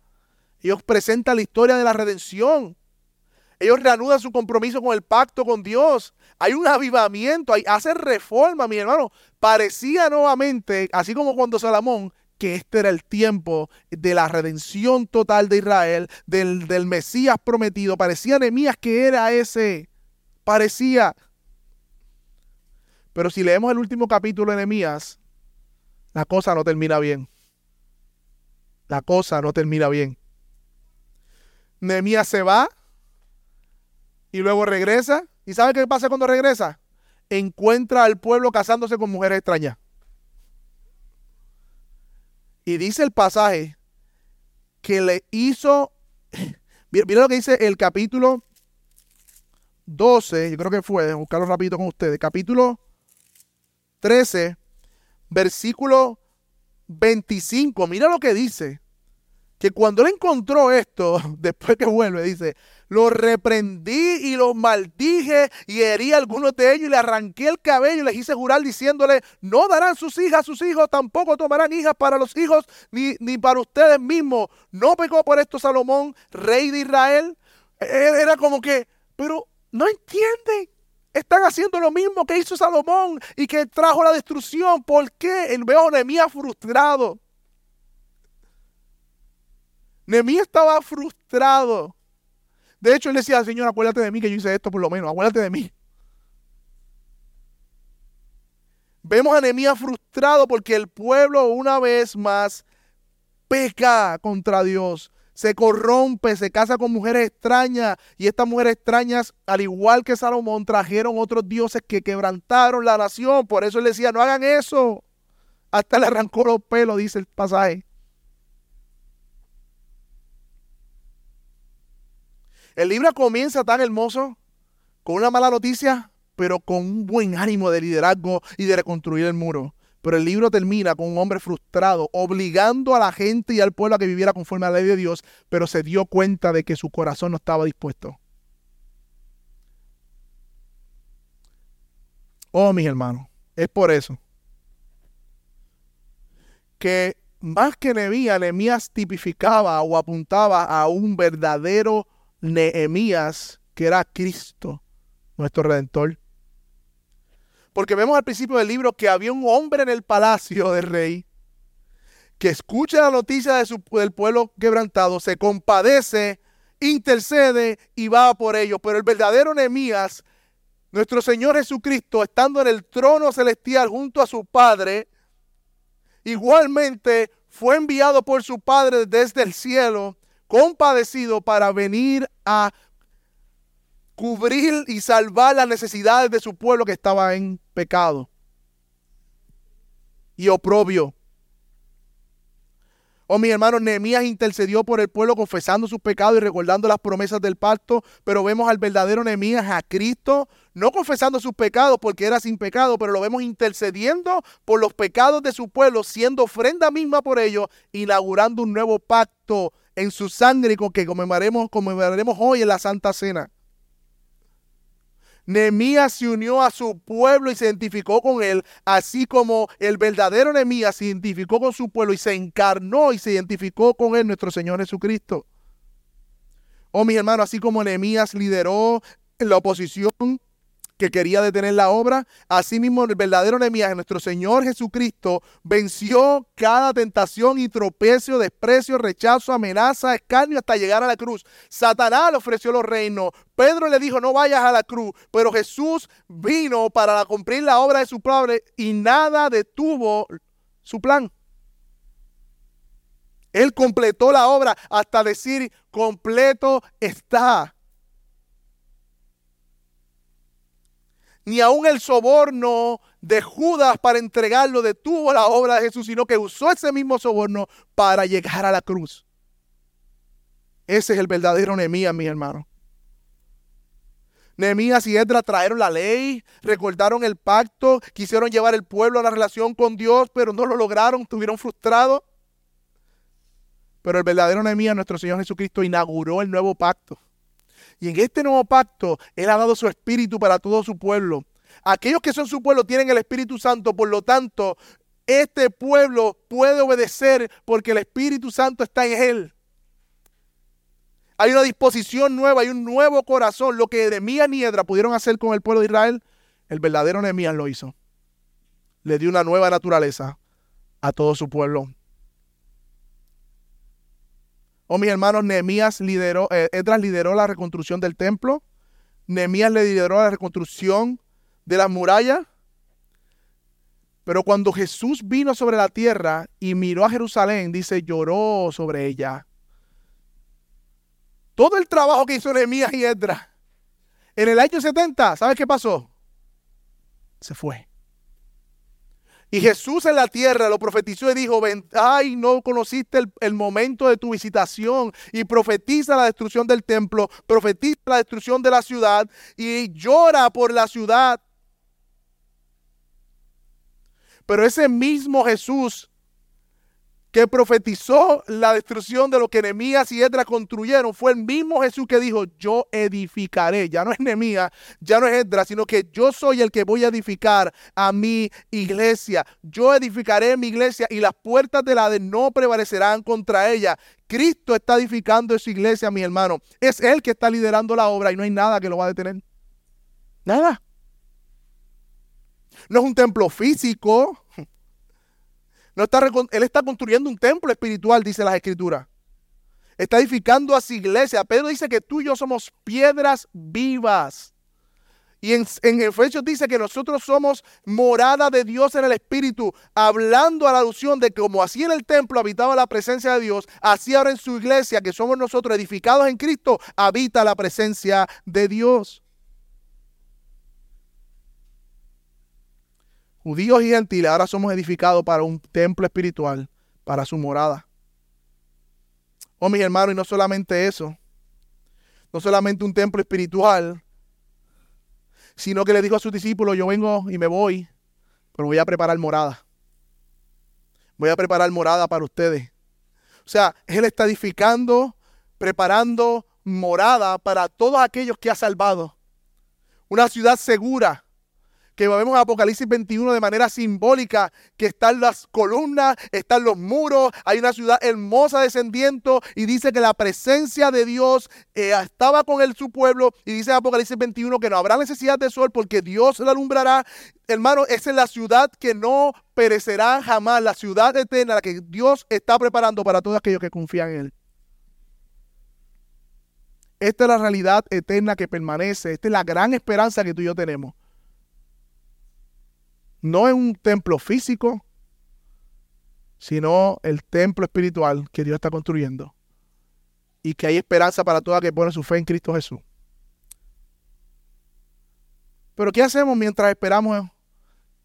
Ellos presentan la historia de la redención. Ellos reanudan su compromiso con el pacto con Dios. Hay un avivamiento, hay, hace reforma, mi hermano. Parecía nuevamente, así como cuando Salomón, que este era el tiempo de la redención total de Israel, del, Mesías prometido. Parecía Nehemías que era ese. Parecía. Pero si leemos el último capítulo de Nehemías, la cosa no termina bien. La cosa no termina bien. Nehemías se va y luego regresa. ¿Y sabe qué pasa cuando regresa? Encuentra al pueblo casándose con mujeres extrañas. Y dice el pasaje que le hizo. Mira lo que dice el capítulo 12, yo creo que fue, buscarlo rápido con ustedes. Capítulo 13, versículo 25. Mira lo que dice. Que cuando él encontró esto, después que vuelve, dice, los reprendí y los maldije y herí a algunos de ellos y le arranqué el cabello y les hice jurar diciéndole, no darán sus hijas a sus hijos, tampoco tomarán hijas para los hijos ni, ni para ustedes mismos. No pecó por esto Salomón, rey de Israel. E, e, era como que, pero no entienden. Están haciendo lo mismo que hizo Salomón y que trajo la destrucción. ¿Por qué? Veo a frustrado. Nehemías estaba frustrado. De hecho, él decía, Señor, acuérdate de mí que yo hice esto por lo menos, acuérdate de mí. Vemos a Nehemías frustrado porque el pueblo una vez más peca contra Dios, se corrompe, se casa con mujeres extrañas y estas mujeres extrañas, al igual que Salomón, trajeron otros dioses que quebrantaron la nación. Por eso él decía, no hagan eso. Hasta le arrancó los pelos, dice el pasaje. El libro comienza tan hermoso, con una mala noticia, pero con un buen ánimo de liderazgo y de reconstruir el muro. Pero el libro termina con un hombre frustrado, obligando a la gente y al pueblo a que viviera conforme a la ley de Dios, pero se dio cuenta de que su corazón no estaba dispuesto. Oh, mis hermanos, es por eso que más que Nehemías, Nehemías tipificaba o apuntaba a un verdadero Nehemías, que era Cristo, nuestro redentor. Porque vemos al principio del libro que había un hombre en el palacio del rey que escucha la noticia del pueblo quebrantado, se compadece, intercede y va por ellos. Pero el verdadero Nehemías, nuestro Señor Jesucristo, estando en el trono celestial junto a su Padre, igualmente fue enviado por su Padre desde el cielo compadecido para venir a cubrir y salvar las necesidades de su pueblo que estaba en pecado y oprobio. Oh, mi hermano, Nehemías intercedió por el pueblo confesando sus pecados y recordando las promesas del pacto, pero vemos al verdadero Nehemías, a Cristo, no confesando sus pecados porque era sin pecado, pero lo vemos intercediendo por los pecados de su pueblo, siendo ofrenda misma por ellos, inaugurando un nuevo pacto en su sangre con que conmemoraremos, conmemoraremos hoy en la Santa Cena. Nehemías se unió a su pueblo y se identificó con él, así como el verdadero Nehemías se identificó con su pueblo y se encarnó y se identificó con él, nuestro Señor Jesucristo. Oh, mis hermanos, así como Nehemías lideró la oposición que quería detener la obra. Asimismo, el verdadero enemigo, nuestro Señor Jesucristo, venció cada tentación y tropecio, desprecio, rechazo, amenaza, escarnio hasta llegar a la cruz. Satanás le ofreció los reinos. Pedro le dijo, no vayas a la cruz. Pero Jesús vino para cumplir la obra de su Padre y nada detuvo su plan. Él completó la obra hasta decir, completo está. Ni aún el soborno de Judas para entregarlo detuvo la obra de Jesús, sino que usó ese mismo soborno para llegar a la cruz. Ese es el verdadero Nehemías, mi hermano. Nehemías y Edra trajeron la ley, recordaron el pacto, quisieron llevar el pueblo a la relación con Dios, pero no lo lograron, estuvieron frustrados. Pero el verdadero Nehemías, nuestro Señor Jesucristo, inauguró el nuevo pacto. Y en este nuevo pacto, Él ha dado su espíritu para todo su pueblo. Aquellos que son su pueblo tienen el Espíritu Santo, por lo tanto, este pueblo puede obedecer porque el Espíritu Santo está en Él. Hay una disposición nueva, hay un nuevo corazón. Lo que Nehemías y Edra pudieron hacer con el pueblo de Israel, el verdadero Nehemías lo hizo. Le dio una nueva naturaleza a todo su pueblo. Oh, mis hermanos, Nehemías lideró, eh, lideró la reconstrucción del templo. Nehemías lideró la reconstrucción de las murallas. Pero cuando Jesús vino sobre la tierra y miró a Jerusalén, dice, lloró sobre ella. Todo el trabajo que hizo Nehemías y Edra en el año 70, ¿sabes qué pasó? Se fue. Y Jesús en la tierra lo profetizó y dijo, ay, no conociste el, momento de tu visitación y profetiza la destrucción del templo, profetiza la destrucción de la ciudad y llora por la ciudad. Pero ese mismo Jesús que profetizó la destrucción de lo que Nehemías y Edra construyeron, fue el mismo Jesús que dijo, yo edificaré. Ya no es Nehemías, ya no es Edra, sino que yo soy el que voy a edificar a mi iglesia. Yo edificaré mi iglesia y las puertas de la de no prevalecerán contra ella. Cristo está edificando su iglesia, mi hermano. Es Él que está liderando la obra y no hay nada que lo va a detener. Nada. No es un templo físico, está, él está construyendo un templo espiritual, dice las escrituras. Está edificando a su iglesia. Pedro dice que tú y yo somos piedras vivas. Y en, en, Efesios dice que nosotros somos morada de Dios en el Espíritu, hablando a la alusión de que como así en el templo habitaba la presencia de Dios, así ahora en su iglesia, que somos nosotros edificados en Cristo, habita la presencia de Dios. Judíos y gentiles ahora somos edificados para un templo espiritual, para su morada. Oh, mis hermanos, y no solamente eso, no solamente un templo espiritual, sino que le dijo a sus discípulos, yo vengo y me voy, pero voy a preparar morada. Voy a preparar morada para ustedes. O sea, Él está edificando, preparando morada para todos aquellos que ha salvado. Una ciudad segura, que vemos en Apocalipsis 21 de manera simbólica, que están las columnas, están los muros, hay una ciudad hermosa descendiendo y dice que la presencia de Dios eh, estaba con él, su pueblo, y dice en Apocalipsis 21 que no habrá necesidad de sol porque Dios la alumbrará. Hermano, esa es la ciudad que no perecerá jamás, la ciudad eterna, la que Dios está preparando para todos aquellos que confían en Él. Esta es la realidad eterna que permanece. Esta es la gran esperanza que tú y yo tenemos no es un templo físico, sino el templo espiritual que Dios está construyendo. Y que hay esperanza para toda que pone su fe en Cristo Jesús. Pero ¿qué hacemos mientras esperamos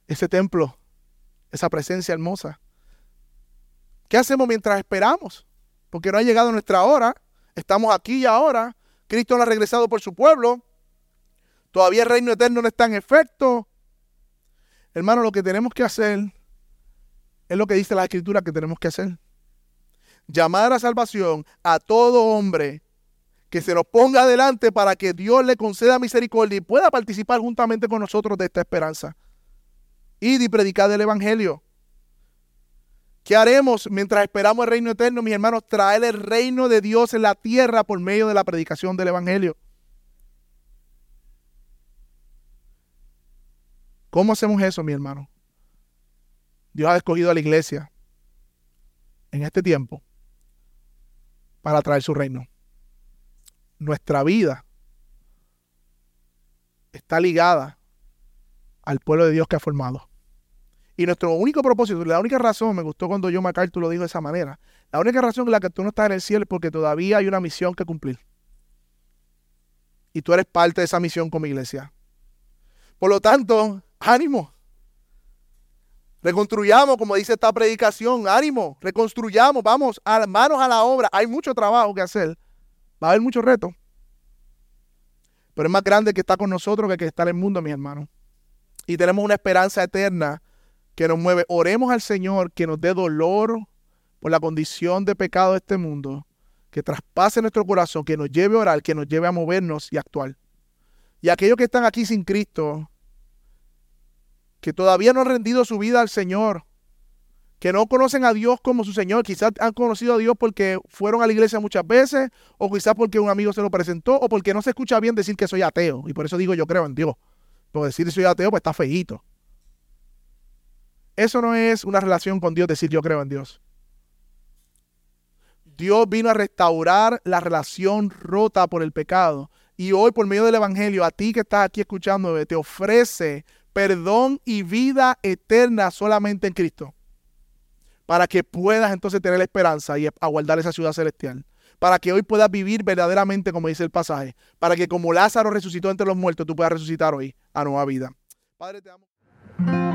ese templo, esa presencia hermosa? ¿Qué hacemos mientras esperamos? Porque no ha llegado nuestra hora. Estamos aquí y ahora. Cristo no ha regresado por su pueblo. Todavía el reino eterno no está en efecto. Hermano, lo que tenemos que hacer es lo que dice la escritura que tenemos que hacer. Llamar a salvación a todo hombre que se nos ponga adelante para que Dios le conceda misericordia y pueda participar juntamente con nosotros de esta esperanza. Id y predicar el Evangelio. ¿Qué haremos mientras esperamos el reino eterno, mis hermanos? Traer el reino de Dios en la tierra por medio de la predicación del Evangelio. ¿Cómo hacemos eso, mi hermano? Dios ha escogido a la iglesia en este tiempo para traer su reino. Nuestra vida está ligada al pueblo de Dios que ha formado. Y nuestro único propósito, la única razón, me gustó cuando yo MacArthur lo dijo de esa manera, la única razón en la que tú no estás en el cielo es porque todavía hay una misión que cumplir. Y tú eres parte de esa misión como iglesia. Por lo tanto, ánimo. Reconstruyamos, como dice esta predicación, ánimo, reconstruyamos, vamos, manos a la obra. Hay mucho trabajo que hacer, va a haber muchos retos. Pero es más grande que está con nosotros que que está en el mundo, mis hermanos. Y tenemos una esperanza eterna que nos mueve. Oremos al Señor que nos dé dolor por la condición de pecado de este mundo, que traspase nuestro corazón, que nos lleve a orar, que nos lleve a movernos y actuar. Y aquellos que están aquí sin Cristo, que todavía no han rendido su vida al Señor, que no conocen a Dios como su Señor, quizás han conocido a Dios porque fueron a la iglesia muchas veces, o quizás porque un amigo se lo presentó, o porque no se escucha bien decir que soy ateo, y por eso digo yo creo en Dios. Por decir soy ateo, pues está feíto. Eso no es una relación con Dios, decir yo creo en Dios. Dios vino a restaurar la relación rota por el pecado. Y hoy, por medio del Evangelio, a ti que estás aquí escuchando, te ofrece perdón y vida eterna solamente en Cristo. Para que puedas entonces tener la esperanza y aguardar esa ciudad celestial. Para que hoy puedas vivir verdaderamente como dice el pasaje. Para que como Lázaro resucitó entre los muertos, tú puedas resucitar hoy a nueva vida. Padre, te amo.